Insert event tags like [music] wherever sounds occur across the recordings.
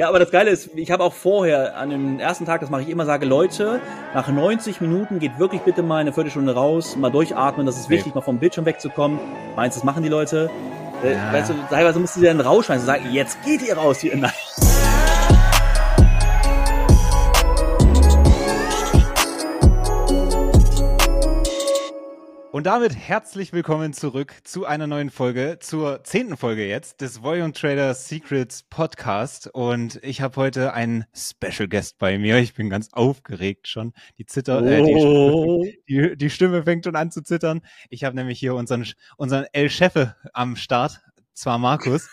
Ja, aber das Geile ist, ich habe auch vorher an dem ersten Tag, das mache ich immer, sage, Leute, nach 90 Minuten geht wirklich bitte mal eine Viertelstunde raus, mal durchatmen, das ist okay. wichtig, mal vom Bildschirm wegzukommen. Meinst du, das machen die Leute? Äh, ja. Weißt du, teilweise musst du dir dann rausschmeißen und sagen, jetzt geht ihr raus hier. [laughs] Nein. Und damit herzlich willkommen zurück zu einer neuen Folge, zur zehnten Folge jetzt des Volume Trader Secrets Podcast. Und ich habe heute einen Special Guest bei mir. Ich bin ganz aufgeregt schon. Die Zitter, äh, die, oh. die, die, Stimme fängt schon an zu zittern. Ich habe nämlich hier unseren, unseren El Chefe am Start, zwar Markus.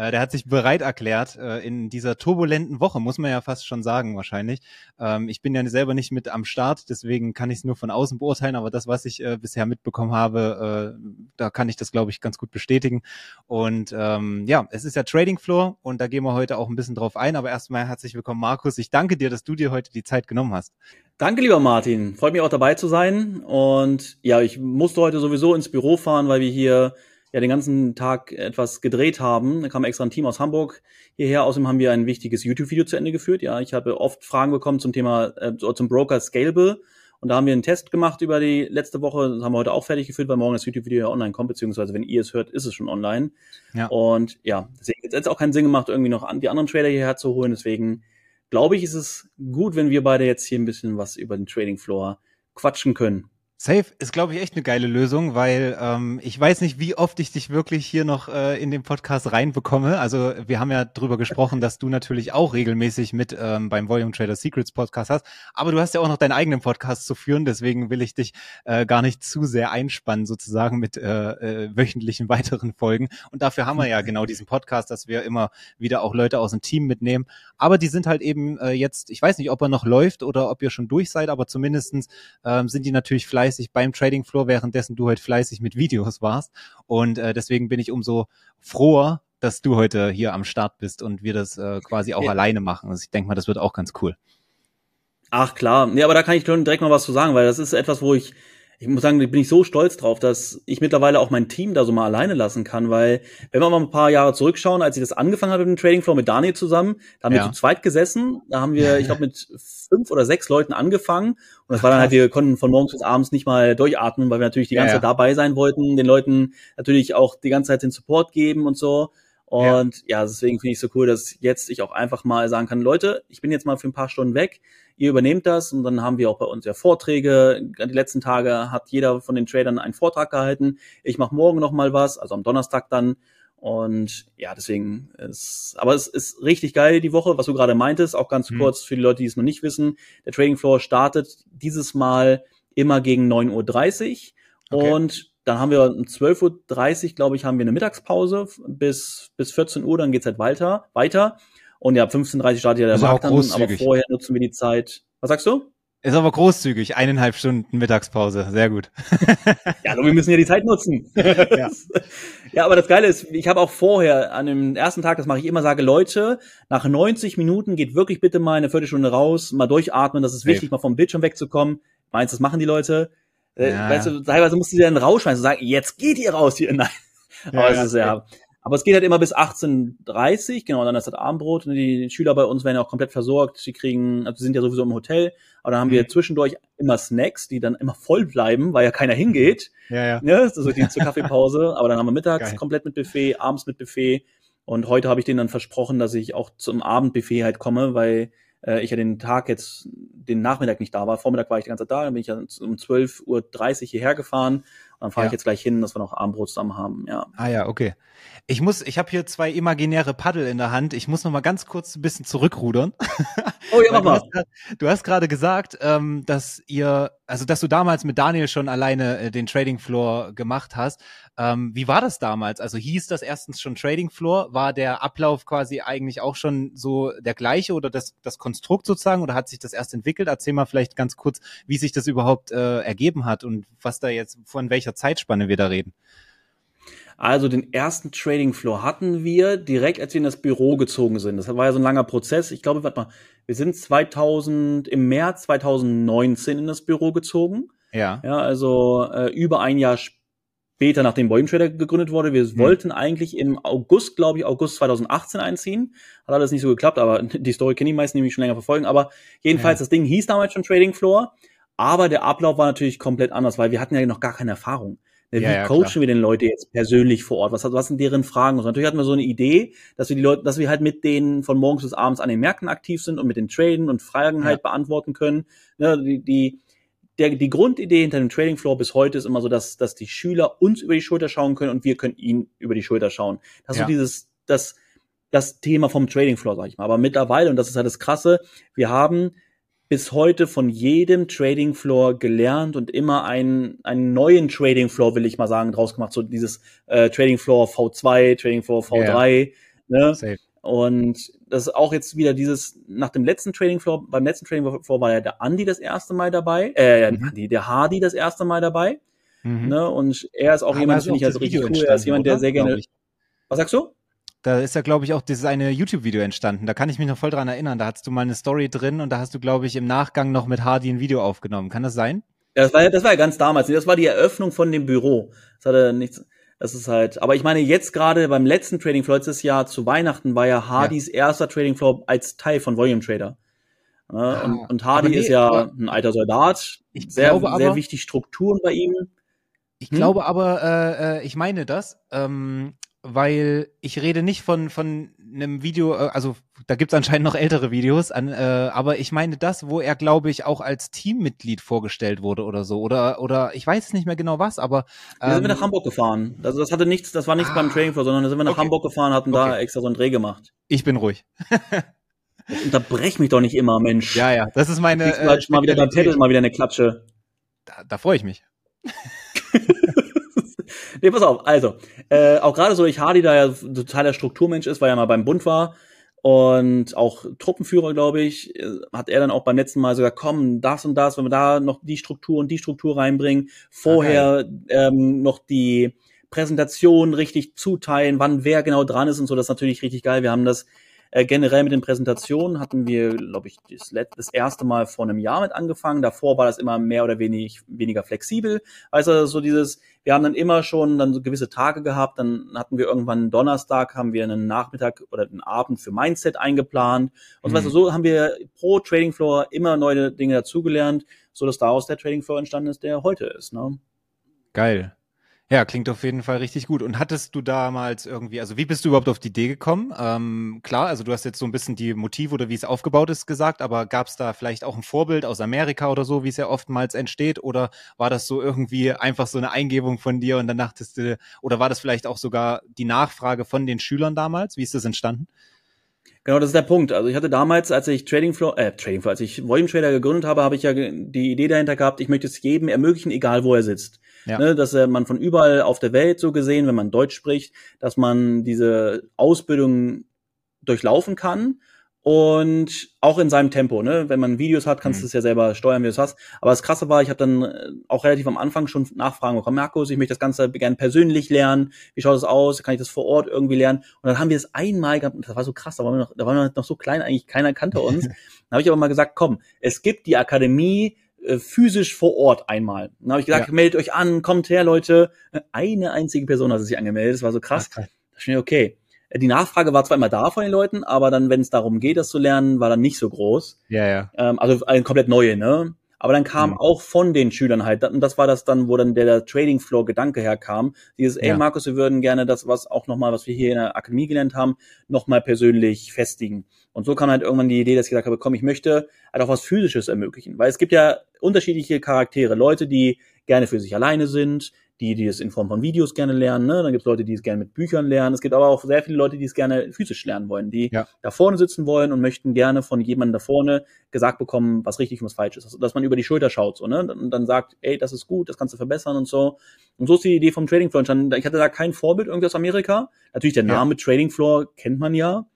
Äh, der hat sich bereit erklärt, äh, in dieser turbulenten Woche, muss man ja fast schon sagen wahrscheinlich. Ähm, ich bin ja selber nicht mit am Start, deswegen kann ich es nur von außen beurteilen, aber das, was ich äh, bisher mitbekommen habe, äh, da kann ich das, glaube ich, ganz gut bestätigen. Und ähm, ja, es ist ja Trading Floor und da gehen wir heute auch ein bisschen drauf ein, aber erstmal herzlich willkommen, Markus. Ich danke dir, dass du dir heute die Zeit genommen hast. Danke, lieber Martin. Freut mich auch dabei zu sein. Und ja, ich musste heute sowieso ins Büro fahren, weil wir hier ja den ganzen Tag etwas gedreht haben. Da kam extra ein Team aus Hamburg hierher. Außerdem haben wir ein wichtiges YouTube-Video zu Ende geführt. Ja, ich habe oft Fragen bekommen zum Thema äh, zum Broker Scalable. Und da haben wir einen Test gemacht über die letzte Woche. Das haben wir heute auch fertig geführt, weil morgen das YouTube-Video ja online kommt, beziehungsweise wenn ihr es hört, ist es schon online. Ja. Und ja, deswegen hat es auch keinen Sinn gemacht, irgendwie noch an, die anderen Trader hierher zu holen. Deswegen glaube ich, ist es gut, wenn wir beide jetzt hier ein bisschen was über den Trading Floor quatschen können. Safe ist, glaube ich, echt eine geile Lösung, weil ähm, ich weiß nicht, wie oft ich dich wirklich hier noch äh, in den Podcast reinbekomme. Also wir haben ja drüber gesprochen, dass du natürlich auch regelmäßig mit ähm, beim Volume Trader Secrets Podcast hast, aber du hast ja auch noch deinen eigenen Podcast zu führen, deswegen will ich dich äh, gar nicht zu sehr einspannen sozusagen mit äh, äh, wöchentlichen [laughs] weiteren Folgen. Und dafür haben wir ja genau diesen Podcast, dass wir immer wieder auch Leute aus dem Team mitnehmen. Aber die sind halt eben äh, jetzt, ich weiß nicht, ob er noch läuft oder ob ihr schon durch seid, aber zumindestens ähm, sind die natürlich fleißig fleißig beim Trading Floor, währenddessen du halt fleißig mit Videos warst. Und äh, deswegen bin ich umso froher, dass du heute hier am Start bist und wir das äh, quasi auch ja. alleine machen. Also ich denke mal, das wird auch ganz cool. Ach klar, ja, aber da kann ich direkt mal was zu sagen, weil das ist etwas, wo ich ich muss sagen, da bin ich so stolz drauf, dass ich mittlerweile auch mein Team da so mal alleine lassen kann, weil wenn wir mal ein paar Jahre zurückschauen, als ich das angefangen habe mit dem Trading Floor mit Daniel zusammen, da haben ja. wir zu zweit gesessen, da haben wir, ich glaube, mit fünf oder sechs Leuten angefangen und das war dann halt, wir konnten von morgens bis abends nicht mal durchatmen, weil wir natürlich die ganze ja, ja. Zeit dabei sein wollten, den Leuten natürlich auch die ganze Zeit den Support geben und so. Und ja, ja deswegen finde ich so cool, dass jetzt ich auch einfach mal sagen kann, Leute, ich bin jetzt mal für ein paar Stunden weg, ihr übernehmt das und dann haben wir auch bei uns ja Vorträge. Die letzten Tage hat jeder von den Tradern einen Vortrag gehalten. Ich mache morgen noch mal was, also am Donnerstag dann. Und ja, deswegen ist, aber es ist richtig geil die Woche, was du gerade meintest. Auch ganz mhm. kurz für die Leute, die es noch nicht wissen. Der Trading Floor startet dieses Mal immer gegen 9.30 Uhr. Okay. Und dann haben wir um 12.30 Uhr, glaube ich, haben wir eine Mittagspause bis, bis 14 Uhr, dann geht's halt weiter, weiter. Und ja, 15.30 Uhr startet ja der Markt dann, aber vorher nutzen wir die Zeit. Was sagst du? Ist aber großzügig, eineinhalb Stunden Mittagspause, sehr gut. [laughs] ja, aber wir müssen ja die Zeit nutzen. [laughs] ja. [laughs] ja, aber das Geile ist, ich habe auch vorher an dem ersten Tag, das mache ich immer, sage, Leute, nach 90 Minuten geht wirklich bitte mal eine Viertelstunde raus, mal durchatmen, das ist wichtig, Safe. mal vom Bildschirm wegzukommen. Meinst, das machen die Leute? Äh, ja. Weißt du, teilweise musst du sie dann rausschmeißen und sagen, jetzt geht ihr raus hier. [laughs] Nein. Ja, aber es ist ja, aber es geht halt immer bis 18.30 genau, dann ist das Abendbrot. Und die Schüler bei uns werden ja auch komplett versorgt. Sie kriegen, also sie sind ja sowieso im Hotel, aber dann haben mhm. wir zwischendurch immer Snacks, die dann immer voll bleiben, weil ja keiner hingeht. Ja, ja. Ne? Also die zur Kaffeepause. [laughs] aber dann haben wir mittags Geil. komplett mit Buffet, abends mit Buffet. Und heute habe ich denen dann versprochen, dass ich auch zum Abendbuffet halt komme, weil äh, ich ja den Tag jetzt, den Nachmittag nicht da war. Vormittag war ich die ganze Zeit da, dann bin ich ja um 12.30 Uhr hierher gefahren und dann fahre ja. ich jetzt gleich hin, dass wir noch Abendbrot zusammen haben, ja. Ah ja, okay. Ich muss, ich habe hier zwei imaginäre Paddel in der Hand. Ich muss noch mal ganz kurz ein bisschen zurückrudern. Oh ja, [laughs] mach mal. Du hast gerade gesagt, ähm, dass ihr, also dass du damals mit Daniel schon alleine äh, den Trading Floor gemacht hast. Ähm, wie war das damals? Also hieß das erstens schon Trading Floor? War der Ablauf quasi eigentlich auch schon so der gleiche oder das, das Konstrukt sozusagen oder hat sich das erst entwickelt? Erzähl mal vielleicht ganz kurz, wie sich das überhaupt äh, ergeben hat und was da jetzt, von welcher Zeitspanne wir da reden. Also den ersten Trading Floor hatten wir direkt, als wir in das Büro gezogen sind. Das war ja so ein langer Prozess. Ich glaube, warte mal, wir sind 2000 im März 2019 in das Büro gezogen. Ja. Ja, also äh, über ein Jahr später, nachdem Volume Trader gegründet wurde. Wir hm. wollten eigentlich im August, glaube ich, August 2018 einziehen. Hat alles nicht so geklappt, aber [laughs] die Story kennen die meisten nämlich schon länger verfolgen. Aber jedenfalls, ja. das Ding hieß damals schon Trading Floor. Aber der Ablauf war natürlich komplett anders, weil wir hatten ja noch gar keine Erfahrung. Wie ja, ja, coachen klar. wir den Leute jetzt persönlich vor Ort? Was, was sind deren Fragen? Und natürlich hatten wir so eine Idee, dass wir die Leute, dass wir halt mit denen von morgens bis abends an den Märkten aktiv sind und mit den Traden und Fragen halt beantworten können. Ne, die, die, der, die Grundidee hinter dem Trading Floor bis heute ist immer so, dass, dass die Schüler uns über die Schulter schauen können und wir können ihnen über die Schulter schauen. Das ist so dieses, das, das Thema vom Trading Floor, sag ich mal. Aber mittlerweile, und das ist halt das Krasse, wir haben bis heute von jedem Trading Floor gelernt und immer einen, einen neuen Trading Floor, will ich mal sagen, draus gemacht. So dieses äh, Trading Floor V2, Trading Floor V3. Yeah. Ne? Und das ist auch jetzt wieder dieses, nach dem letzten Trading Floor, beim letzten Trading Floor war ja der Andy das erste Mal dabei, äh, mhm. Andy, der Hardy das erste Mal dabei. Mhm. Ne? Und er ist auch Aber jemand, finde ich, also richtig cool. Er ist jemand, der sehr gerne. Was sagst du? Da ist ja, glaube ich, auch dieses eine YouTube-Video entstanden. Da kann ich mich noch voll dran erinnern. Da hattest du mal eine Story drin und da hast du, glaube ich, im Nachgang noch mit Hardy ein Video aufgenommen. Kann das sein? Ja, das war ja, das war ja ganz damals. Das war die Eröffnung von dem Büro. Das hatte nichts. Das ist halt, aber ich meine, jetzt gerade beim letzten Trading Floor letztes Jahr zu Weihnachten war ja Hardys ja. erster Trading Floor als Teil von Volume Trader. Ja, ah, und, und Hardy nee, ist ja ein alter Soldat. Ich sehr, glaube aber, sehr wichtig Strukturen bei ihm. Ich hm? glaube aber, äh, äh ich meine das. Ähm, weil ich rede nicht von, von einem Video, äh, also da gibt's anscheinend noch ältere Videos, an, äh, aber ich meine das, wo er, glaube ich, auch als Teammitglied vorgestellt wurde oder so. Oder, oder ich weiß nicht mehr genau was, aber. Ähm, da sind wir ähm, nach Hamburg gefahren. Also das hatte nichts, das war nichts ah, beim Training Floor, sondern da sind wir nach okay. Hamburg gefahren, hatten okay. da extra so einen Dreh gemacht. Ich bin ruhig. Unterbrech mich doch nicht immer, Mensch. Ja, ja, das ist meine. Äh, mal wieder beim Pedal mal wieder eine Klatsche. Da, da freue ich mich. [laughs] [laughs] nee, pass auf. Also, äh, auch gerade so durch Hardy, da ja totaler Strukturmensch ist, weil er mal beim Bund war und auch Truppenführer, glaube ich, äh, hat er dann auch beim letzten Mal sogar komm, das und das, wenn wir da noch die Struktur und die Struktur reinbringen, vorher okay. ähm, noch die Präsentation richtig zuteilen, wann wer genau dran ist und so, das ist natürlich richtig geil. Wir haben das äh, generell mit den Präsentationen hatten wir, glaube ich, das, das, erste Mal vor einem Jahr mit angefangen. Davor war das immer mehr oder wenig, weniger flexibel. Also so dieses, wir haben dann immer schon dann so gewisse Tage gehabt. Dann hatten wir irgendwann Donnerstag, haben wir einen Nachmittag oder einen Abend für Mindset eingeplant. Und mhm. weißt du, so haben wir pro Trading Floor immer neue Dinge dazugelernt, so dass daraus der Trading Floor entstanden ist, der heute ist. Ne? Geil. Ja, klingt auf jeden Fall richtig gut. Und hattest du damals irgendwie, also wie bist du überhaupt auf die Idee gekommen? Ähm, klar, also du hast jetzt so ein bisschen die Motive oder wie es aufgebaut ist gesagt, aber gab es da vielleicht auch ein Vorbild aus Amerika oder so, wie es ja oftmals entsteht? Oder war das so irgendwie einfach so eine Eingebung von dir und dann dachtest du, oder war das vielleicht auch sogar die Nachfrage von den Schülern damals? Wie ist das entstanden? Genau, das ist der Punkt. Also ich hatte damals, als ich Trading Floor, äh, Trading Floor, als ich Volume Trader gegründet habe, habe ich ja die Idee dahinter gehabt, ich möchte es jedem ermöglichen, egal wo er sitzt. Ja. Ne, dass äh, man von überall auf der Welt so gesehen, wenn man Deutsch spricht, dass man diese Ausbildung durchlaufen kann und auch in seinem Tempo, ne? Wenn man Videos hat, kannst mhm. du es ja selber steuern, wie du es hast. Aber das Krasse war, ich habe dann äh, auch relativ am Anfang schon Nachfragen bekommen, Markus, ich möchte das Ganze gerne persönlich lernen. Wie schaut es aus? Kann ich das vor Ort irgendwie lernen? Und dann haben wir es einmal gehabt, das war so krass, da waren wir noch, da waren wir noch so klein, eigentlich keiner kannte uns. [laughs] dann habe ich aber mal gesagt, komm, es gibt die Akademie äh, physisch vor Ort einmal. Dann habe ich gesagt, ja. meldet euch an, kommt her, Leute. Eine einzige Person hat sich angemeldet, das war so krass. Ach, mir, okay, die Nachfrage war zwar immer da von den Leuten, aber dann, wenn es darum geht, das zu lernen, war dann nicht so groß. Ja, ja. Ähm, also eine komplett neue, ne? Aber dann kam mhm. auch von den Schülern halt, und das war das dann, wo dann der, der Trading Floor Gedanke herkam. Dieses, ey Markus, wir würden gerne das, was auch nochmal, was wir hier in der Akademie gelernt haben, nochmal persönlich festigen. Und so kam halt irgendwann die Idee, dass ich gesagt habe, komm, ich möchte halt auch was Physisches ermöglichen. Weil es gibt ja unterschiedliche Charaktere. Leute, die gerne für sich alleine sind, die, die es in Form von Videos gerne lernen. Ne? Dann gibt es Leute, die es gerne mit Büchern lernen. Es gibt aber auch sehr viele Leute, die es gerne physisch lernen wollen, die ja. da vorne sitzen wollen und möchten gerne von jemandem da vorne gesagt bekommen, was richtig und was falsch ist. Also, dass man über die Schulter schaut so, ne? und dann sagt, ey, das ist gut, das kannst du verbessern und so. Und so ist die Idee vom Trading Floor entstanden. Ich hatte da kein Vorbild irgendwie aus Amerika. Natürlich der Name ja. Trading Floor kennt man ja.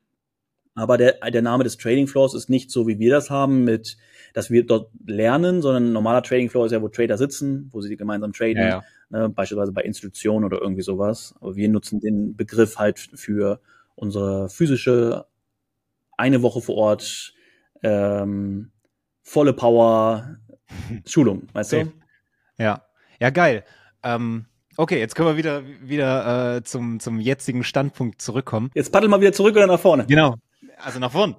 Aber der, der Name des Trading Floors ist nicht so, wie wir das haben, mit, dass wir dort lernen, sondern ein normaler Trading Floor ist ja, wo Trader sitzen, wo sie gemeinsam traden. Ja, ja ne, beispielsweise bei Institutionen oder irgendwie sowas. Aber wir nutzen den Begriff halt für unsere physische eine Woche vor Ort ähm, volle Power [laughs] Schulung, weißt du? Ja, ja geil. Ähm, Okay, jetzt können wir wieder, wieder äh, zum, zum jetzigen Standpunkt zurückkommen. Jetzt paddel mal wieder zurück oder nach vorne. Genau. Also nach vorn.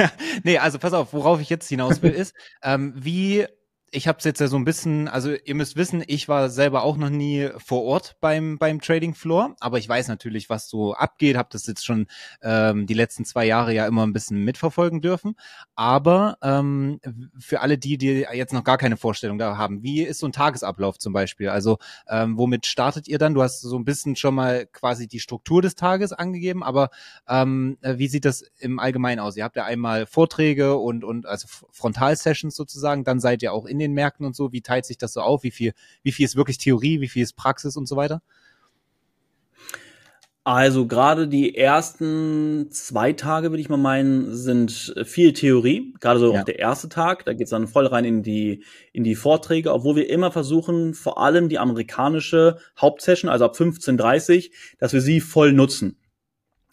[laughs] nee, also pass auf, worauf ich jetzt hinaus will, [laughs] ist, ähm, wie ich habe es jetzt ja so ein bisschen, also ihr müsst wissen, ich war selber auch noch nie vor Ort beim beim Trading Floor, aber ich weiß natürlich, was so abgeht, habe das jetzt schon ähm, die letzten zwei Jahre ja immer ein bisschen mitverfolgen dürfen. Aber ähm, für alle die, die jetzt noch gar keine Vorstellung da haben, wie ist so ein Tagesablauf zum Beispiel? Also ähm, womit startet ihr dann? Du hast so ein bisschen schon mal quasi die Struktur des Tages angegeben, aber ähm, wie sieht das im Allgemeinen aus? Ihr habt ja einmal Vorträge und und also Frontal-Sessions sozusagen, dann seid ihr auch in in den Märkten und so? Wie teilt sich das so auf? Wie viel, wie viel ist wirklich Theorie? Wie viel ist Praxis und so weiter? Also gerade die ersten zwei Tage, würde ich mal meinen, sind viel Theorie. Gerade so ja. auch der erste Tag, da geht's dann voll rein in die, in die Vorträge, obwohl wir immer versuchen, vor allem die amerikanische Hauptsession, also ab 15.30 dass wir sie voll nutzen.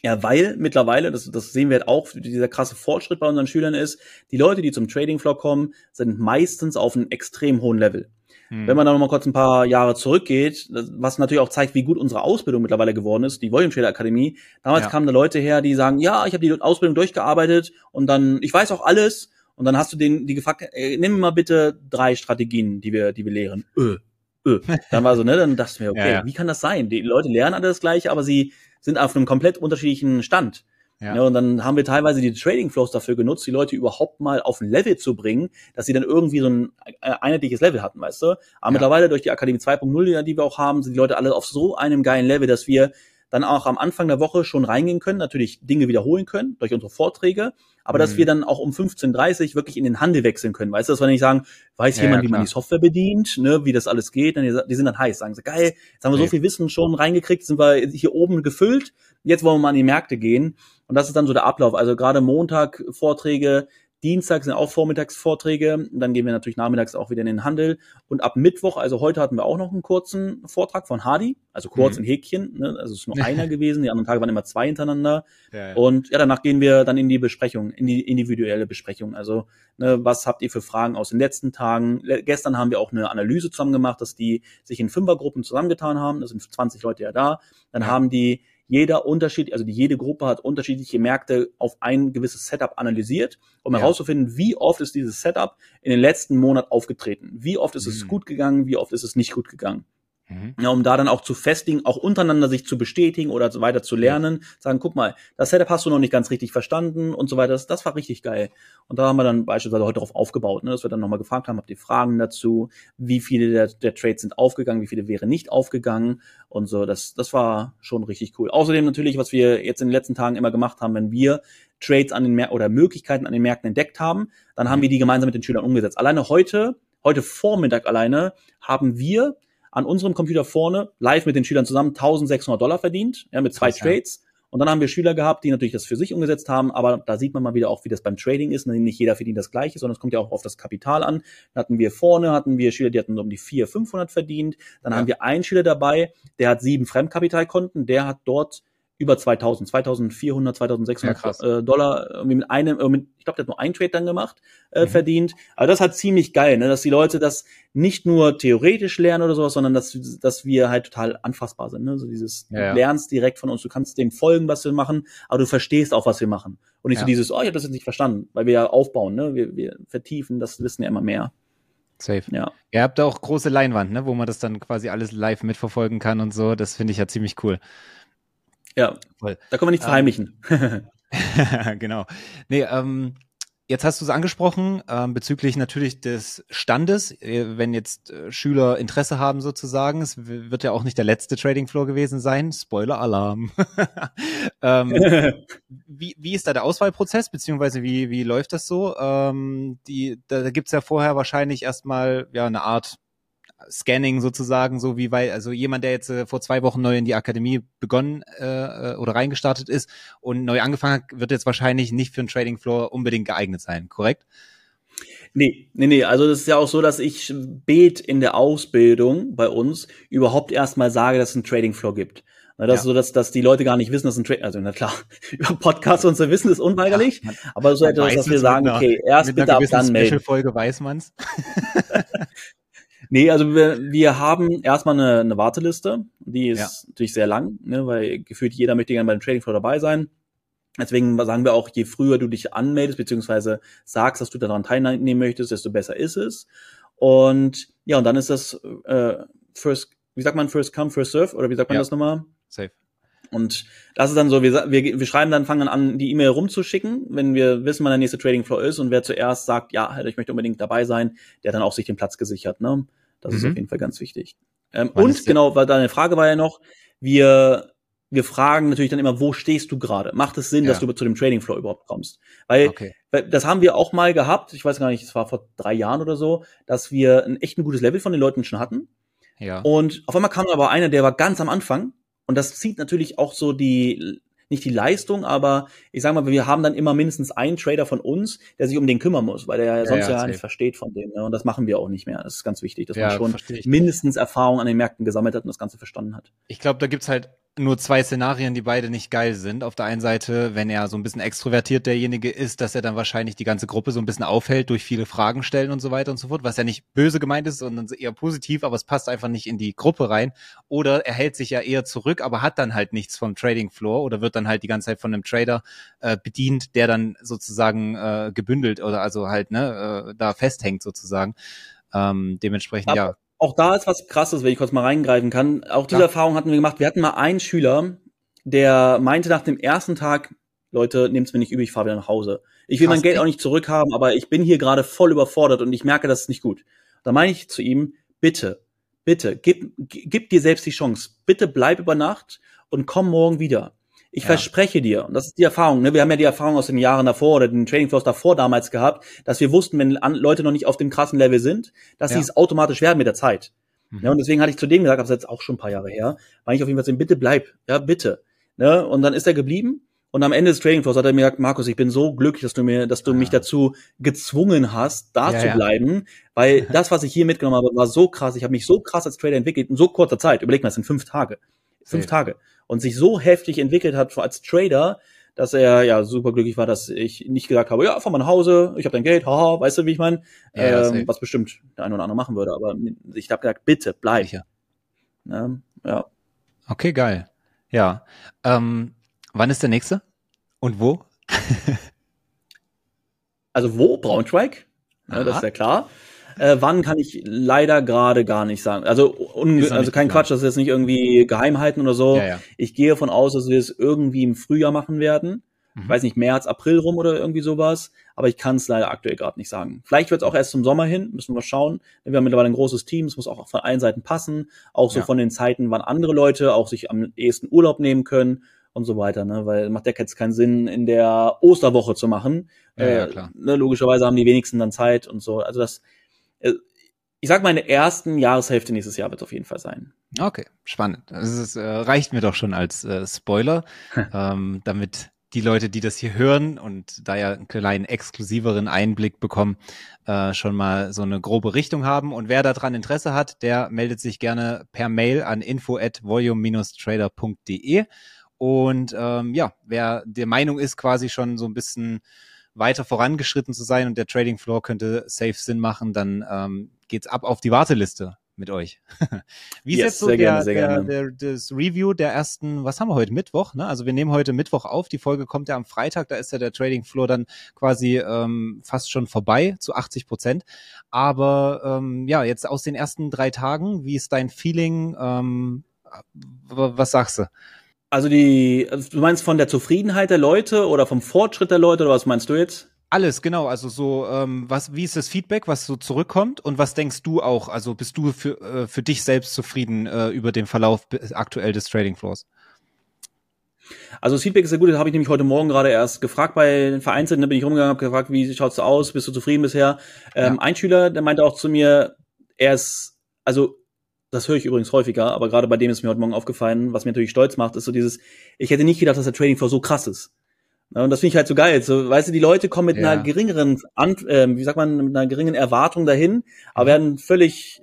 Ja, weil mittlerweile, das, das sehen wir halt auch, dieser krasse Fortschritt bei unseren Schülern ist, die Leute, die zum Trading Floor kommen, sind meistens auf einem extrem hohen Level. Hm. Wenn man dann noch mal kurz ein paar Jahre zurückgeht, was natürlich auch zeigt, wie gut unsere Ausbildung mittlerweile geworden ist, die Volume Trader Akademie. Damals ja. kamen da Leute her, die sagen, ja, ich habe die Ausbildung durchgearbeitet und dann, ich weiß auch alles. Und dann hast du den, die gefragt, äh, nimm mal bitte drei Strategien, die wir, die wir lehren. Öh, öh. [laughs] Dann war so, ne, dann dachte ich mir, okay, ja, ja. wie kann das sein? Die Leute lernen alle das Gleiche, aber sie sind auf einem komplett unterschiedlichen Stand. Ja. ja. und dann haben wir teilweise die Trading Flows dafür genutzt, die Leute überhaupt mal auf ein Level zu bringen, dass sie dann irgendwie so ein äh, einheitliches Level hatten, weißt du? Aber ja. mittlerweile durch die Akademie 2.0, die wir auch haben, sind die Leute alle auf so einem geilen Level, dass wir dann auch am Anfang der Woche schon reingehen können, natürlich Dinge wiederholen können durch unsere Vorträge, aber mhm. dass wir dann auch um 15.30 wirklich in den Handel wechseln können. Weißt du, dass wir nicht sagen, weiß ja, jemand, ja, wie man die Software bedient, ne, wie das alles geht, dann die sind dann heiß, sagen sie, geil, jetzt haben wir so viel Wissen schon reingekriegt, sind wir hier oben gefüllt, jetzt wollen wir mal an die Märkte gehen. Und das ist dann so der Ablauf. Also gerade Montag Vorträge, Dienstag sind auch Vormittagsvorträge. Dann gehen wir natürlich nachmittags auch wieder in den Handel. Und ab Mittwoch, also heute hatten wir auch noch einen kurzen Vortrag von Hardy, also kurz mhm. in Häkchen. Ne? Also es ist nur [laughs] einer gewesen. Die anderen Tage waren immer zwei hintereinander. Ja, ja. Und ja, danach gehen wir dann in die Besprechung, in die individuelle Besprechung. Also ne, was habt ihr für Fragen aus den letzten Tagen? Le gestern haben wir auch eine Analyse zusammen gemacht, dass die sich in Fünfergruppen zusammengetan haben. Das sind 20 Leute ja da. Dann ja. haben die jeder Unterschied, also jede Gruppe hat unterschiedliche Märkte auf ein gewisses Setup analysiert, um ja. herauszufinden, wie oft ist dieses Setup in den letzten Monat aufgetreten, wie oft ist mhm. es gut gegangen, wie oft ist es nicht gut gegangen. Mhm. Ja, um da dann auch zu festigen, auch untereinander sich zu bestätigen oder so weiter zu lernen, sagen, guck mal, das Setup hast du noch nicht ganz richtig verstanden und so weiter. Das, das war richtig geil. Und da haben wir dann beispielsweise heute darauf aufgebaut, ne, dass wir dann nochmal gefragt haben, habt ihr Fragen dazu, wie viele der, der Trades sind aufgegangen, wie viele wären nicht aufgegangen und so. Das, das war schon richtig cool. Außerdem natürlich, was wir jetzt in den letzten Tagen immer gemacht haben, wenn wir Trades an den Märkten oder Möglichkeiten an den Märkten entdeckt haben, dann haben wir die gemeinsam mit den Schülern umgesetzt. Alleine heute, heute Vormittag alleine, haben wir an unserem Computer vorne live mit den Schülern zusammen 1600 Dollar verdient, ja, mit zwei Krass, Trades. Ja. Und dann haben wir Schüler gehabt, die natürlich das für sich umgesetzt haben, aber da sieht man mal wieder auch, wie das beim Trading ist. Nicht jeder verdient das Gleiche, sondern es kommt ja auch auf das Kapital an. Dann hatten wir vorne, hatten wir Schüler, die hatten um die 400, 500 verdient. Dann ja. haben wir einen Schüler dabei, der hat sieben Fremdkapitalkonten, der hat dort über 2000, 2400, 2600 ja, äh, Dollar irgendwie mit einem, äh, mit, ich glaube, der hat nur einen Trade dann gemacht, äh, mhm. verdient. Aber das hat ziemlich geil, ne? dass die Leute das nicht nur theoretisch lernen oder sowas, sondern dass, dass wir halt total anfassbar sind. Ne? So dieses, ja, ja. du lernst direkt von uns, du kannst dem folgen, was wir machen, aber du verstehst auch, was wir machen. Und nicht so dieses, oh, ich habe das jetzt nicht verstanden, weil wir ja aufbauen, ne? wir, wir vertiefen das Wissen ja immer mehr. Safe. Ja. Ihr habt auch große Leinwand, ne, wo man das dann quasi alles live mitverfolgen kann und so. Das finde ich ja ziemlich cool. Ja, voll. Da können wir nicht verheimlichen. [laughs] [laughs] genau. Nee, ähm, jetzt hast du es angesprochen, ähm, bezüglich natürlich des Standes, äh, wenn jetzt äh, Schüler Interesse haben sozusagen. Es wird ja auch nicht der letzte Trading Floor gewesen sein. Spoiler-Alarm. [laughs] ähm, wie, wie ist da der Auswahlprozess, beziehungsweise wie, wie läuft das so? Ähm, die, da, da gibt's ja vorher wahrscheinlich erstmal ja eine Art Scanning sozusagen, so wie weil, also jemand, der jetzt äh, vor zwei Wochen neu in die Akademie begonnen äh, äh, oder reingestartet ist und neu angefangen hat, wird jetzt wahrscheinlich nicht für einen Trading Floor unbedingt geeignet sein, korrekt? Nee, nee, nee. Also das ist ja auch so, dass ich bet in der Ausbildung bei uns überhaupt erstmal sage, dass es einen Trading Floor gibt. Na, das ja. ist so, dass, dass die Leute gar nicht wissen, dass ein Trading, also na klar, [laughs] über Podcasts und so wissen ist unweigerlich, ja, aber so etwas, dass wir sagen, okay, erst bitte ab dann melden. Folge weiß man's. [laughs] Nee, also wir, wir haben erstmal eine, eine Warteliste. Die ist Ja. natürlich sehr lang, ne, weil gefühlt jeder möchte gerne bei dem Trading Floor dabei sein. Deswegen sagen wir auch, je früher du dich anmeldest, beziehungsweise sagst, dass du daran teilnehmen möchtest, desto besser ist es. Und ja, und dann ist das äh, First, wie sagt man, First Come, First Serve, oder wie sagt man Ja. das nochmal? Safe. Und das ist dann so, wir, wir, wir schreiben dann, fangen dann an, die E-Mail rumzuschicken, wenn wir wissen, wann der nächste Trading Floor ist und wer zuerst sagt, ja, ich möchte unbedingt dabei sein, der hat dann auch sich den Platz gesichert. Ne? Das ist Mhm. auf jeden Fall ganz wichtig. Ähm, und ist genau, weil deine Frage war ja noch, wir, wir fragen natürlich dann immer, wo stehst du gerade? Macht es Sinn, Ja. dass du zu dem Trading Floor überhaupt kommst? Weil Okay. weil das haben wir auch mal gehabt, ich weiß gar nicht, es war vor drei Jahren oder so, dass wir ein echt ein gutes Level von den Leuten schon hatten. Ja. Und auf einmal kam aber einer, der war ganz am Anfang. Und das zieht natürlich auch so die, nicht die Leistung, aber ich sag mal, wir haben dann immer mindestens einen Trader von uns, der sich um den kümmern muss, weil der ja Ja, sonst ja, ja, safe. nicht versteht von dem. Ne? Und das machen wir auch nicht mehr. Das ist ganz wichtig, dass Ja, man schon mindestens Erfahrung an den Märkten gesammelt hat und das Ganze verstanden hat. Ich glaube, da gibt's halt nur zwei Szenarien, die beide nicht geil sind. Auf der einen Seite, wenn er so ein bisschen extrovertiert derjenige ist, dass er dann wahrscheinlich die ganze Gruppe so ein bisschen aufhält durch viele Fragen stellen und so weiter und so fort, was ja nicht böse gemeint ist, sondern eher positiv, aber es passt einfach nicht in die Gruppe rein. Oder er hält sich ja eher zurück, aber hat dann halt nichts vom Trading Floor oder wird dann halt die ganze Zeit von einem Trader äh, bedient, der dann sozusagen äh, gebündelt oder also halt ne, äh, da festhängt sozusagen. Ähm, dementsprechend, Aber- ja. Auch da ist was krasses, wenn ich kurz mal reingreifen kann. Auch diese Ja. Erfahrung hatten wir gemacht. Wir hatten mal einen Schüler, der meinte nach dem ersten Tag, Leute, nehmt's mir nicht übel, ich fahre wieder nach Hause. Ich will Krass, mein Geld auch nicht zurückhaben, aber ich bin hier gerade voll überfordert und ich merke, das ist nicht gut. Da meine ich zu ihm, bitte, bitte, gib, gib dir selbst die Chance. Bitte bleib über Nacht und komm morgen wieder. Ich Ja. verspreche dir, und das ist die Erfahrung, ne? wir haben ja die Erfahrung aus den Jahren davor oder den Trading Floors davor damals gehabt, dass wir wussten, wenn Leute noch nicht auf dem krassen Level sind, dass Ja. sie es automatisch werden mit der Zeit. Mhm. Ja, und deswegen hatte ich zu dem gesagt, das ist jetzt auch schon ein paar Jahre her, war ich auf jeden Fall so, bitte bleib, ja, bitte. Ne? Und dann ist er geblieben und am Ende des Trading Floors hat er mir gesagt, Markus, ich bin so glücklich, dass du mir, dass du Ah. mich dazu gezwungen hast, da Ja, zu ja. bleiben, weil [laughs] das, was ich hier mitgenommen habe, war so krass. Ich habe mich so krass als Trader entwickelt in so kurzer Zeit. Überleg mal, es sind fünf Tage. Fünf Safe. Tage. Und sich so heftig entwickelt hat als Trader, dass er ja super glücklich war, dass ich nicht gesagt habe, ja, fahr mal nach Hause, ich habe dein Geld, haha, weißt du, wie ich meine? Ja, ja, ähm, was bestimmt der eine oder andere machen würde. Aber ich habe gesagt, bitte, bleib. Sicher. Ne? Ja. Okay, geil. Ja. Ähm, wann ist der nächste? Und wo? Also wo? Braunschweig? Ja, das ist ja klar. Äh, wann kann ich leider gerade gar nicht sagen. Also, un also kein geplant. Quatsch, das ist jetzt nicht irgendwie geheim halten oder so. Ja, ja. Ich gehe davon aus, dass wir es irgendwie im Frühjahr machen werden. Mhm. Ich weiß nicht, März, April rum oder irgendwie sowas. Aber ich kann es leider aktuell gerade nicht sagen. Vielleicht wird es auch erst zum Sommer hin, müssen wir schauen. Wir haben mittlerweile ein großes Team, es muss auch von allen Seiten passen. Auch so Ja. von den Zeiten, wann andere Leute auch sich am ehesten Urlaub nehmen können und so weiter. Ne? Weil macht ja jetzt keinen Sinn, in der Osterwoche zu machen. Ja, ja, Äh, klar. Ne, logischerweise haben die wenigsten dann Zeit und so. Also das, ich sag mal, in der ersten Jahreshälfte nächstes Jahr wird es auf jeden Fall sein. Okay, spannend. Das ist, äh, reicht mir doch schon als äh, Spoiler, [laughs] ähm, damit die Leute, die das hier hören und da ja einen kleinen exklusiveren Einblick bekommen, äh, schon mal so eine grobe Richtung haben. Und wer daran Interesse hat, der meldet sich gerne per Mail an info at volume-trader.de. Und ähm, ja, wer der Meinung ist, quasi schon so ein bisschen weiter vorangeschritten zu sein und der Trading Floor könnte safe Sinn machen, dann ähm, geht's ab auf die Warteliste mit euch. [laughs] Wie ist Yes, jetzt so der, gerne, der, der, das Review der ersten, was haben wir heute, Mittwoch, ne? Also wir nehmen heute Mittwoch auf, die Folge kommt ja am Freitag, da ist ja der Trading Floor dann quasi ähm, fast schon vorbei, zu 80 Prozent. Aber ähm, ja, jetzt aus den ersten drei Tagen, wie ist dein Feeling? Ähm, was sagst du? Also die, du meinst von der Zufriedenheit der Leute oder vom Fortschritt der Leute oder was meinst du jetzt? Alles, genau. Also so, ähm, was, wie ist das Feedback, was so zurückkommt und was denkst du auch? Also bist du für, äh, für dich selbst zufrieden äh, über den Verlauf bis- aktuell des Trading Floors? Also das Feedback ist sehr gut, das habe ich nämlich heute Morgen gerade erst gefragt bei den Vereinzelten, da bin ich rumgegangen, habe gefragt, wie schaut's aus, bist du zufrieden bisher? Ähm, Ja. Ein Schüler, der meinte auch zu mir, er ist, also das höre ich übrigens häufiger, aber gerade bei dem ist mir heute Morgen aufgefallen, was mir natürlich stolz macht, ist so dieses, ich hätte nicht gedacht, dass der Trading Floor so krass ist. Ja, und das finde ich halt so geil. So, weißt du, die Leute kommen mit Ja. einer geringeren, ähm, wie sagt man, mit einer geringen Erwartung dahin, aber werden völlig,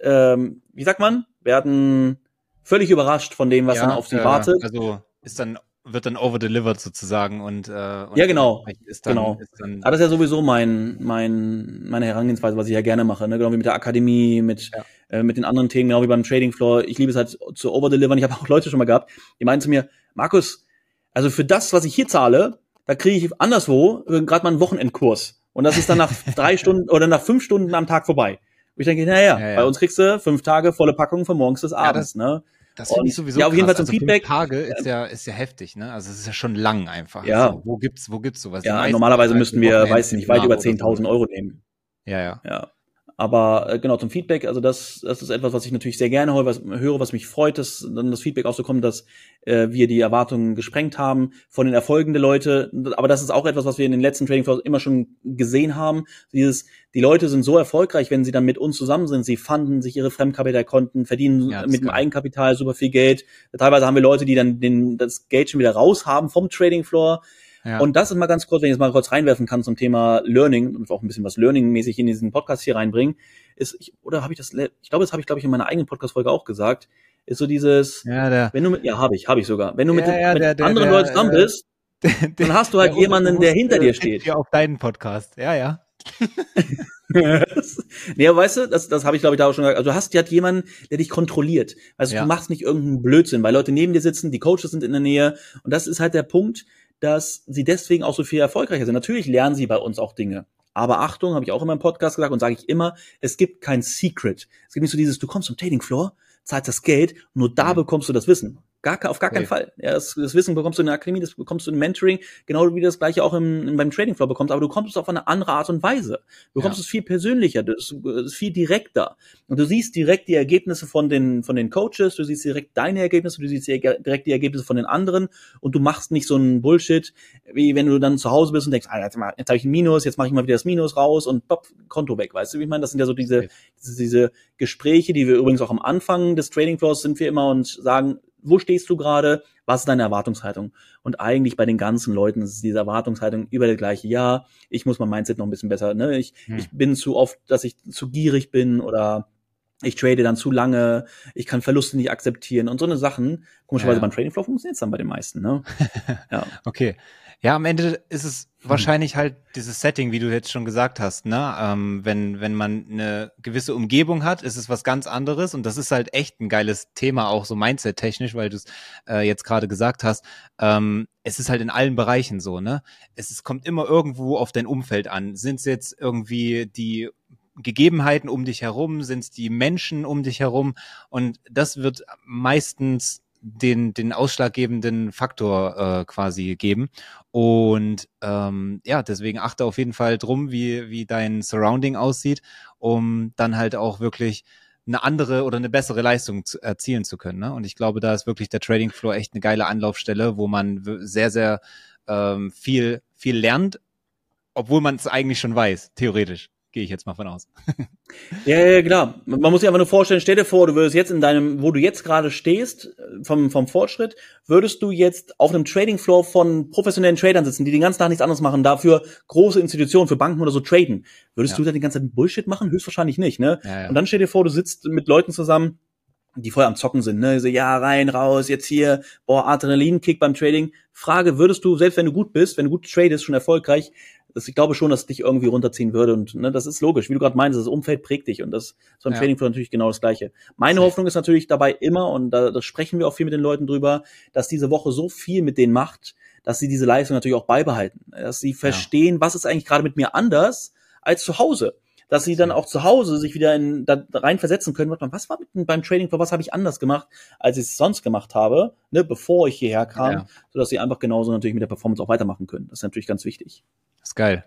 äh, ähm, wie sagt man, werden völlig überrascht von dem, was dann auf sie äh, wartet. Also ist dann wird dann overdelivered sozusagen und, äh, und ja genau ist dann, genau ist dann ah, das ist ja sowieso mein mein meine Herangehensweise was ich ja gerne mache ne genau wie mit der Akademie mit ja. Äh, mit den anderen Themen genau wie beim Trading Floor ich liebe es halt zu overdelivern ich habe auch Leute schon mal gehabt die meinen zu mir Markus also für das was ich hier zahle da kriege ich anderswo gerade mal einen Wochenendkurs und das ist dann nach [laughs] drei Stunden oder nach fünf Stunden am Tag vorbei und ich denke naja ja, ja. bei uns kriegst du fünf Tage volle Packung von morgens bis abends ja, ne das finde ich sowieso Ja, auf jeden Fall zum also Feedback. Tage ist ja, ist ja heftig, ne? Also es ist ja schon lang einfach. Ja. Also, wo gibt's, wo gibt's sowas? Ja, normalerweise müssten wir, weiß ich nicht, weit über 10.000 Euro nehmen. Ja, ja. Ja. Aber äh, genau zum Feedback, also das, das ist etwas, was ich natürlich sehr gerne höre, was, höre, was mich freut, dass dann das Feedback auch so kommt, dass äh, wir die Erwartungen gesprengt haben von den Erfolgen der Leute. Aber das ist auch etwas, was wir in den letzten Trading Floors immer schon gesehen haben. Dieses, die Leute sind so erfolgreich, wenn sie dann mit uns zusammen sind. Sie fanden sich ihre Fremdkapitalkonten, verdienen ja, mit dem Eigenkapital super viel Geld. Teilweise haben wir Leute, die dann den, das Geld schon wieder raus haben vom Trading Floor ja. Und das ist mal ganz kurz, wenn ich es mal kurz reinwerfen kann zum Thema Learning und auch ein bisschen was Learning-mäßig in diesen Podcast hier reinbringen, ist, ich, oder habe ich das, ich glaube, das habe ich, glaube ich, in meiner eigenen Podcast-Folge auch gesagt, ist so dieses, ja, der, wenn du mit, ja, habe ich, habe ich sogar, wenn du mit, ja, mit der, der, anderen Leuten zusammen bist, [laughs] dann hast du halt jemanden, der hinter dir steht. Ja, auf deinen Podcast, ja, ja. [laughs] nee, weißt du, das, das habe ich glaube ich da auch schon gesagt. Also du hast ja jemanden, der dich kontrolliert. Also ja. du machst nicht irgendeinen Blödsinn, weil Leute neben dir sitzen, die Coaches sind in der Nähe und das ist halt der Punkt, dass sie deswegen auch so viel erfolgreicher sind. Natürlich lernen sie bei uns auch Dinge. Aber Achtung, habe ich auch in meinem Podcast gesagt und sage ich immer, es gibt kein Secret. Es gibt nicht so dieses, du kommst zum Trading Floor, zahlst das Geld, nur da mhm. bekommst du das Wissen. Gar, auf gar keinen. Fall. Ja, das, das, Wissen bekommst du in der Akademie, das bekommst du im Mentoring, genau wie du das gleiche auch im, beim Trading Floor bekommst, aber du bekommst es auf eine andere Art und Weise. Du bekommst ja. es viel persönlicher, das ist viel direkter. Und du siehst direkt die Ergebnisse von den, von den Coaches, du siehst direkt deine Ergebnisse, du siehst direkt die Ergebnisse von den anderen und du machst nicht so einen Bullshit, wie wenn du dann zu Hause bist und denkst, ah, jetzt, jetzt habe ich ein Minus, jetzt mache ich mal wieder das Minus raus und pop, Konto weg, weißt du, wie ich meine? Das sind ja so diese, diese Gespräche, die wir übrigens auch am Anfang des Trading Floors sind wir immer und sagen, wo stehst du gerade, was ist deine Erwartungshaltung? Und eigentlich bei den ganzen Leuten ist diese Erwartungshaltung über das gleiche, ja, ich muss mein Mindset noch ein bisschen besser, ne? Ich, hm. ich bin zu oft, dass ich zu gierig bin oder ich trade dann zu lange, ich kann Verluste nicht akzeptieren und so eine Sachen. Komischerweise ja. beim Trading Flow funktioniert es dann bei den meisten, ne? [laughs] ja. Okay. Ja, am Ende ist es hm. wahrscheinlich halt dieses Setting, wie du jetzt schon gesagt hast, ne? Ähm, wenn, wenn man eine gewisse Umgebung hat, ist es was ganz anderes und das ist halt echt ein geiles Thema, auch so Mindset-technisch, weil du es äh, jetzt gerade gesagt hast. Ähm, es ist halt in allen Bereichen so, ne? Es, es kommt immer irgendwo auf dein Umfeld an. Sind es jetzt irgendwie die Gegebenheiten um dich herum, sind es die Menschen um dich herum und das wird meistens den, den ausschlaggebenden Faktor äh, quasi geben. Und ähm, ja, deswegen achte auf jeden Fall drum, wie, wie dein Surrounding aussieht, um dann halt auch wirklich eine andere oder eine bessere Leistung zu, erzielen zu können. Ne? Und ich glaube, da ist wirklich der Trading Floor echt eine geile Anlaufstelle, wo man sehr, sehr ähm, viel, viel lernt, obwohl man es eigentlich schon weiß, theoretisch. Gehe ich jetzt mal von aus. [laughs] ja, ja, klar. Man muss sich einfach nur vorstellen, stell dir vor, du würdest jetzt in deinem, wo du jetzt gerade stehst, vom, vom Fortschritt, würdest du jetzt auf einem Trading Floor von professionellen Tradern sitzen, die den ganzen Tag nichts anderes machen, dafür große Institutionen, für Banken oder so traden. Würdest ja. du da den ganzen Tag Bullshit machen? Höchstwahrscheinlich nicht, ne? Ja, ja. Und dann stell dir vor, du sitzt mit Leuten zusammen, die voll am Zocken sind, ne? So, ja, rein, raus, jetzt hier, boah, Adrenalinkick beim Trading. Frage, würdest du, selbst wenn du gut bist, wenn du gut tradest, schon erfolgreich, das, ich glaube schon, dass es dich irgendwie runterziehen würde und ne, das ist logisch. Wie du gerade meinst, das Umfeld prägt dich und das so ein ja. Training für natürlich genau das Gleiche. Meine Hoffnung ist natürlich dabei immer und da das sprechen wir auch viel mit den Leuten drüber, dass diese Woche so viel mit denen macht, dass sie diese Leistung natürlich auch beibehalten, dass sie verstehen, ja. was ist eigentlich gerade mit mir anders als zu Hause dass sie dann auch zu Hause sich wieder in, da rein versetzen können. Was war mit, beim Trading, was habe ich anders gemacht, als ich es sonst gemacht habe, ne, bevor ich hierher kam, ja. sodass sie einfach genauso natürlich mit der Performance auch weitermachen können. Das ist natürlich ganz wichtig. Das ist geil.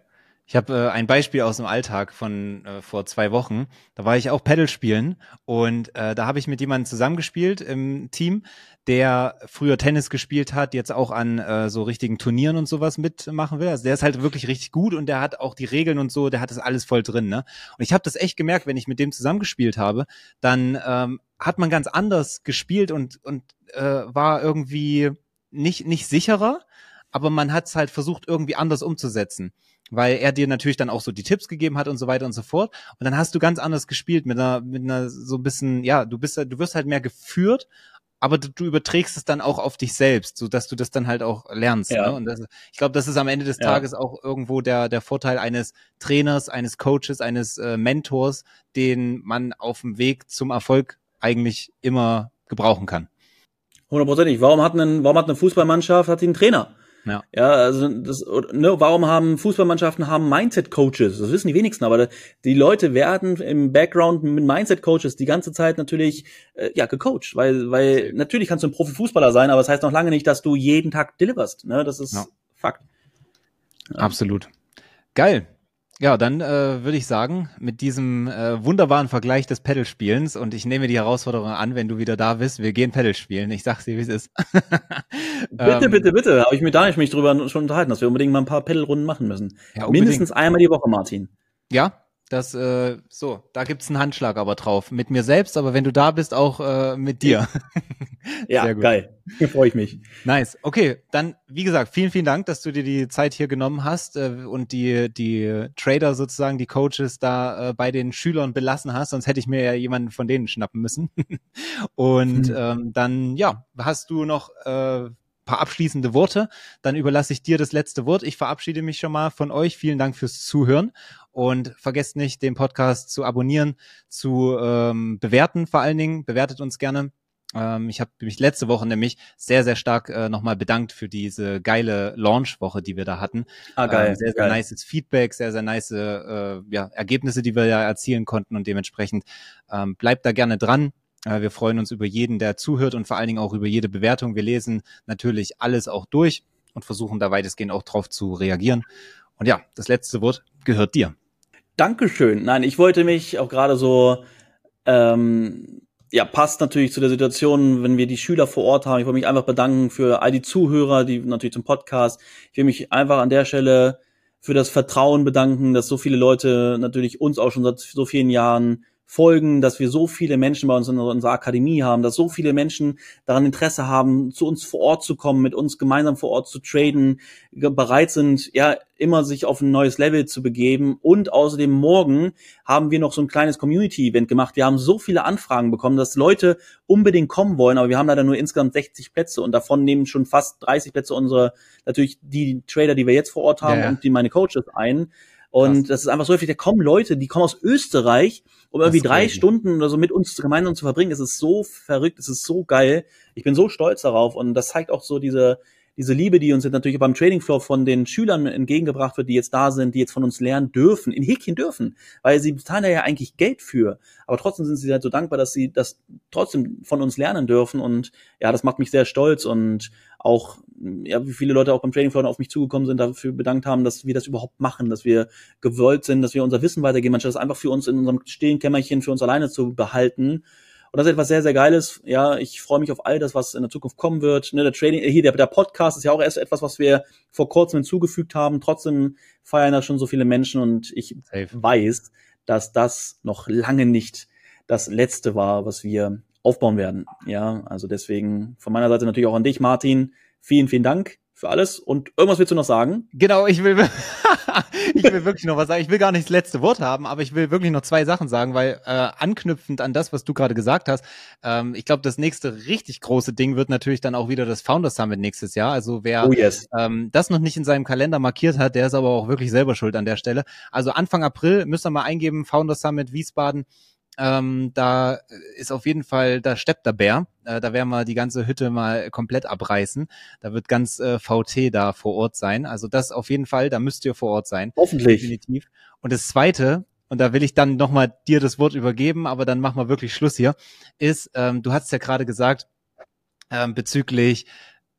Ich habe äh, ein Beispiel aus dem Alltag von äh, vor zwei Wochen. Da war ich auch Paddle spielen und äh, da habe ich mit jemandem zusammengespielt im Team, der früher Tennis gespielt hat, jetzt auch an äh, so richtigen Turnieren und sowas mitmachen will. Also der ist halt wirklich richtig gut und der hat auch die Regeln und so, der hat das alles voll drin. Ne? Und ich habe das echt gemerkt, wenn ich mit dem zusammengespielt habe, dann ähm, hat man ganz anders gespielt und und äh, war irgendwie nicht nicht sicherer, aber man hat es halt versucht irgendwie anders umzusetzen weil er dir natürlich dann auch so die Tipps gegeben hat und so weiter und so fort. Und dann hast du ganz anders gespielt mit einer, mit einer so ein bisschen, ja, du bist, du wirst halt mehr geführt aber du, du, überträgst es dann auch auf dich selbst, so dass du das dann halt auch lernst. Ja. Ne? Und das, ich glaube, das ist am Ende des ja. Tages auch irgendwo der, der Vorteil eines Trainers, eines Coaches, eines äh, Mentors, den man auf dem Weg zum Erfolg eigentlich immer gebrauchen kann. Hundertprozentig. Warum hat, ein, warum hat eine Fußballmannschaft hat einen Trainer? Ja. ja, also das, ne, warum haben Fußballmannschaften haben Mindset-Coaches? Das wissen die wenigsten, aber die Leute werden im Background mit Mindset-Coaches die ganze Zeit natürlich äh, ja gecoacht, weil weil natürlich kannst du ein Profifußballer sein, aber das heißt noch lange nicht, dass du jeden Tag deliverst. Ne, das ist ja. Fakt. Ja. Absolut. Geil. Ja, dann äh, würde ich sagen, mit diesem äh, wunderbaren Vergleich des Pedalspielens und ich nehme die Herausforderung an, wenn du wieder da bist, wir gehen Pedal spielen. Ich sag's dir, wie es ist. bitte, [laughs] ähm, bitte, bitte. Habe ich mir da nicht mich drüber schon unterhalten, dass wir unbedingt mal ein paar Pedalrunden machen müssen. Ja, Mindestens einmal die Woche, Martin. Ja, das, äh, so, da gibt's einen Handschlag aber drauf. Mit mir selbst, aber wenn du da bist, auch äh, mit dir. [laughs] ja, geil. Hier [laughs] freue ich mich. Nice. Okay, dann, wie gesagt, vielen, vielen Dank, dass du dir die Zeit hier genommen hast äh, und die, die Trader sozusagen, die Coaches da äh, bei den Schülern belassen hast, sonst hätte ich mir ja jemanden von denen schnappen müssen. [laughs] und hm. ähm, dann, ja, hast du noch äh, paar abschließende Worte. Dann überlasse ich dir das letzte Wort. Ich verabschiede mich schon mal von euch. Vielen Dank fürs Zuhören und vergesst nicht, den Podcast zu abonnieren, zu ähm, bewerten vor allen Dingen. Bewertet uns gerne. Ähm, ich habe mich letzte Woche nämlich sehr, sehr stark äh, nochmal bedankt für diese geile Launch-Woche, die wir da hatten. Ah, geil. Ähm, sehr, sehr geil. nices Feedback, sehr, sehr nice äh, ja, Ergebnisse, die wir ja erzielen konnten und dementsprechend ähm, bleibt da gerne dran. Äh, wir freuen uns über jeden, der zuhört und vor allen Dingen auch über jede Bewertung. Wir lesen natürlich alles auch durch und versuchen da weitestgehend auch drauf zu reagieren. Und ja, das letzte Wort gehört dir. Dankeschön. Nein, ich wollte mich auch gerade so, ähm, ja, passt natürlich zu der Situation, wenn wir die Schüler vor Ort haben. Ich wollte mich einfach bedanken für all die Zuhörer, die natürlich zum Podcast. Ich will mich einfach an der Stelle für das Vertrauen bedanken, dass so viele Leute natürlich uns auch schon seit so vielen Jahren folgen, dass wir so viele Menschen bei uns in unserer Akademie haben, dass so viele Menschen daran Interesse haben, zu uns vor Ort zu kommen, mit uns gemeinsam vor Ort zu traden, bereit sind, ja, immer sich auf ein neues Level zu begeben. Und außerdem morgen haben wir noch so ein kleines Community-Event gemacht. Wir haben so viele Anfragen bekommen, dass Leute unbedingt kommen wollen, aber wir haben leider nur insgesamt 60 Plätze und davon nehmen schon fast 30 Plätze unsere, natürlich die Trader, die wir jetzt vor Ort haben ja, ja. und die meine Coaches ein. Und Krass. das ist einfach so häufig, da kommen Leute, die kommen aus Österreich, um irgendwie drei crazy. Stunden oder so mit uns gemeinsam zu verbringen. Es ist so verrückt, es ist so geil. Ich bin so stolz darauf und das zeigt auch so diese, diese Liebe, die uns jetzt natürlich beim Trading Floor von den Schülern entgegengebracht wird, die jetzt da sind, die jetzt von uns lernen dürfen, in Häkchen dürfen, weil sie bezahlen da ja eigentlich Geld für. Aber trotzdem sind sie halt so dankbar, dass sie das trotzdem von uns lernen dürfen und ja, das macht mich sehr stolz und auch, ja, wie viele Leute auch beim Trading Floor auf mich zugekommen sind, dafür bedankt haben, dass wir das überhaupt machen, dass wir gewollt sind, dass wir unser Wissen weitergeben, anstatt das einfach für uns in unserem stillen Kämmerchen für uns alleine zu behalten und das ist etwas sehr, sehr Geiles. Ja, ich freue mich auf all das, was in der Zukunft kommen wird. Ne, der Trading, hier, der, der Podcast ist ja auch erst etwas, was wir vor kurzem hinzugefügt haben. Trotzdem feiern da schon so viele Menschen und ich Safe. weiß, dass das noch lange nicht das letzte war, was wir aufbauen werden. Ja, also deswegen von meiner Seite natürlich auch an dich, Martin. Vielen, vielen Dank für alles. Und irgendwas willst du noch sagen? Genau, ich will, [laughs] ich will wirklich noch was sagen. Ich will gar nicht das letzte Wort haben, aber ich will wirklich noch zwei Sachen sagen, weil äh, anknüpfend an das, was du gerade gesagt hast, ähm, ich glaube, das nächste richtig große Ding wird natürlich dann auch wieder das Founder Summit nächstes Jahr. Also wer oh yes. ähm, das noch nicht in seinem Kalender markiert hat, der ist aber auch wirklich selber schuld an der Stelle. Also Anfang April müsst ihr mal eingeben, Founder Summit Wiesbaden. Ähm, da ist auf jeden Fall, da steppt der Bär. Äh, da werden wir die ganze Hütte mal komplett abreißen. Da wird ganz äh, VT da vor Ort sein. Also das auf jeden Fall, da müsst ihr vor Ort sein. Hoffentlich. Definitiv. Und das Zweite, und da will ich dann nochmal dir das Wort übergeben, aber dann machen wir wirklich Schluss hier, ist, ähm, du hast ja gerade gesagt, ähm, bezüglich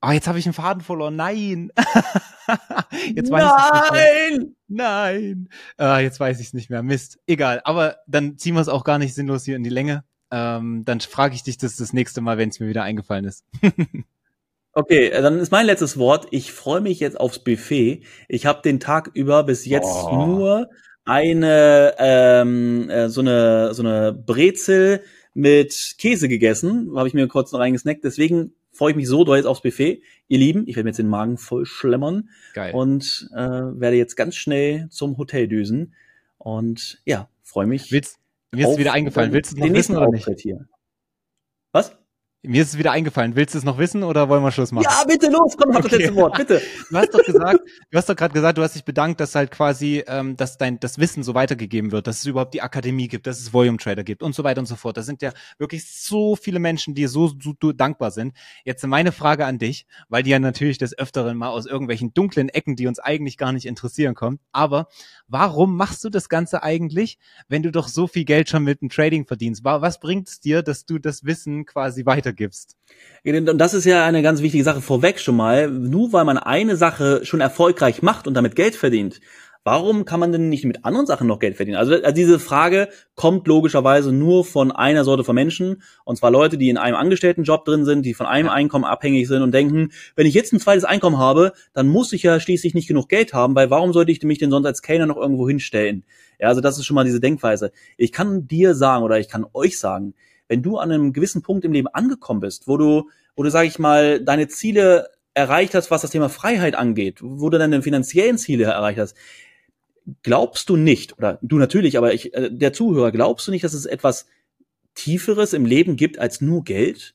Ah, oh, jetzt habe ich einen Faden verloren. Nein. [laughs] [laughs] jetzt weiß Nein! Nein. Ah, jetzt weiß ich es nicht mehr. Mist. Egal. Aber dann ziehen wir es auch gar nicht sinnlos hier in die Länge. Ähm, dann frage ich dich das das nächste Mal, wenn es mir wieder eingefallen ist. [laughs] okay, äh, dann ist mein letztes Wort. Ich freue mich jetzt aufs Buffet. Ich habe den Tag über bis jetzt oh. nur eine ähm, äh, so eine so eine Brezel mit Käse gegessen. Habe ich mir kurz noch reingesnackt. Deswegen freue ich mich so doll jetzt aufs Buffet. Ihr Lieben, ich werde mir jetzt den Magen voll schlemmern Geil. und äh, werde jetzt ganz schnell zum Hotel düsen. Und ja, freue mich. Willst, mir ist wieder eingefallen. Willst du noch wissen oder nicht? Hier. Was? Mir ist es wieder eingefallen. Willst du es noch wissen oder wollen wir Schluss machen? Ja, bitte los, komm, hab okay. das letzte Wort, bitte. [laughs] Du hast doch gesagt, du hast doch gerade gesagt, du hast dich bedankt, dass halt quasi, ähm, dass dein das Wissen so weitergegeben wird, dass es überhaupt die Akademie gibt, dass es Volume Trader gibt und so weiter und so fort. Da sind ja wirklich so viele Menschen, die so, so, so dankbar sind. Jetzt meine Frage an dich, weil die ja natürlich des Öfteren mal aus irgendwelchen dunklen Ecken, die uns eigentlich gar nicht interessieren, kommen. Aber warum machst du das Ganze eigentlich, wenn du doch so viel Geld schon mit dem Trading verdienst? Was bringt es dir, dass du das Wissen quasi weitergibst? Und das ist ja eine ganz wichtige Sache vorweg schon mal. Nur weil man eine Sache schon erfolgreich macht und damit Geld verdient, warum kann man denn nicht mit anderen Sachen noch Geld verdienen? Also, also diese Frage kommt logischerweise nur von einer Sorte von Menschen, und zwar Leute, die in einem Angestelltenjob drin sind, die von einem Einkommen abhängig sind und denken, wenn ich jetzt ein zweites Einkommen habe, dann muss ich ja schließlich nicht genug Geld haben, weil warum sollte ich mich denn sonst als Kellner noch irgendwo hinstellen? Ja, also das ist schon mal diese Denkweise. Ich kann dir sagen oder ich kann euch sagen, wenn du an einem gewissen Punkt im Leben angekommen bist, wo du, wo du, sag ich mal, deine Ziele erreicht hast, was das Thema Freiheit angeht, wo du deine finanziellen Ziele erreicht hast, glaubst du nicht, oder du natürlich, aber ich, äh, der Zuhörer, glaubst du nicht, dass es etwas Tieferes im Leben gibt als nur Geld?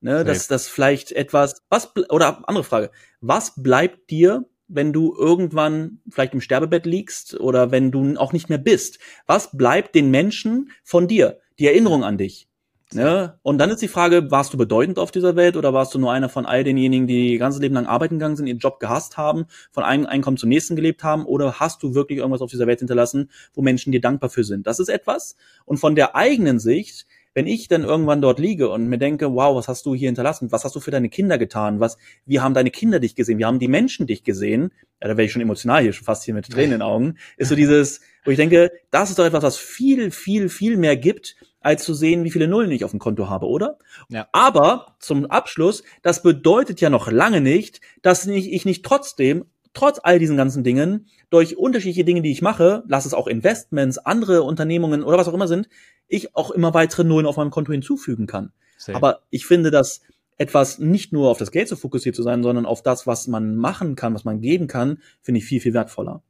Ne, dass das vielleicht etwas, was, oder andere Frage, was bleibt dir, wenn du irgendwann vielleicht im Sterbebett liegst oder wenn du auch nicht mehr bist? Was bleibt den Menschen von dir? Die Erinnerung an dich? Ne? Und dann ist die Frage, warst du bedeutend auf dieser Welt oder warst du nur einer von all denjenigen, die ihr ganzes Leben lang arbeiten gegangen sind, ihren Job gehasst haben, von einem Einkommen zum nächsten gelebt haben oder hast du wirklich irgendwas auf dieser Welt hinterlassen, wo Menschen dir dankbar für sind? Das ist etwas. Und von der eigenen Sicht, wenn ich dann irgendwann dort liege und mir denke, wow, was hast du hier hinterlassen? Was hast du für deine Kinder getan? Was, wie haben deine Kinder dich gesehen? Wie haben die Menschen dich gesehen? Ja, da wäre ich schon emotional hier, schon fast hier mit Tränen in den Augen. Ist so dieses, wo ich denke, das ist doch etwas, was viel, viel, viel mehr gibt, als zu sehen, wie viele Nullen ich auf dem Konto habe, oder? Ja. Aber zum Abschluss, das bedeutet ja noch lange nicht, dass ich nicht trotzdem, trotz all diesen ganzen Dingen, durch unterschiedliche Dinge, die ich mache, lass es auch Investments, andere Unternehmungen oder was auch immer sind, ich auch immer weitere Nullen auf meinem Konto hinzufügen kann. Same. Aber ich finde, dass etwas nicht nur auf das Geld zu so fokussiert zu sein, sondern auf das, was man machen kann, was man geben kann, finde ich viel, viel wertvoller.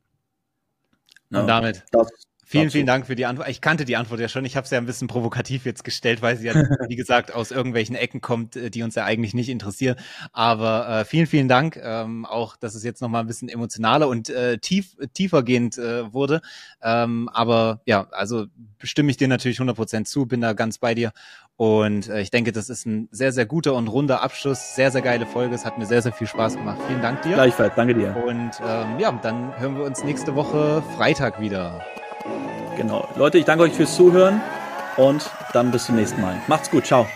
Und damit das Vielen, vielen Dank für die Antwort. Ich kannte die Antwort ja schon. Ich habe es ja ein bisschen provokativ jetzt gestellt, weil sie ja, wie [laughs] gesagt, aus irgendwelchen Ecken kommt, äh, die uns ja eigentlich nicht interessieren. Aber äh, vielen, vielen Dank. Ähm, auch, dass es jetzt nochmal ein bisschen emotionaler und äh, tief, tiefergehend äh, wurde. Ähm, aber ja, also stimme ich dir natürlich 100% zu, bin da ganz bei dir. Und äh, ich denke, das ist ein sehr, sehr guter und runder Abschluss. Sehr, sehr geile Folge. Es hat mir sehr, sehr viel Spaß gemacht. Vielen Dank dir. Gleichfalls, danke dir. Und ähm, ja, dann hören wir uns nächste Woche Freitag wieder. Genau. Leute, ich danke euch fürs Zuhören und dann bis zum nächsten Mal. Macht's gut. Ciao.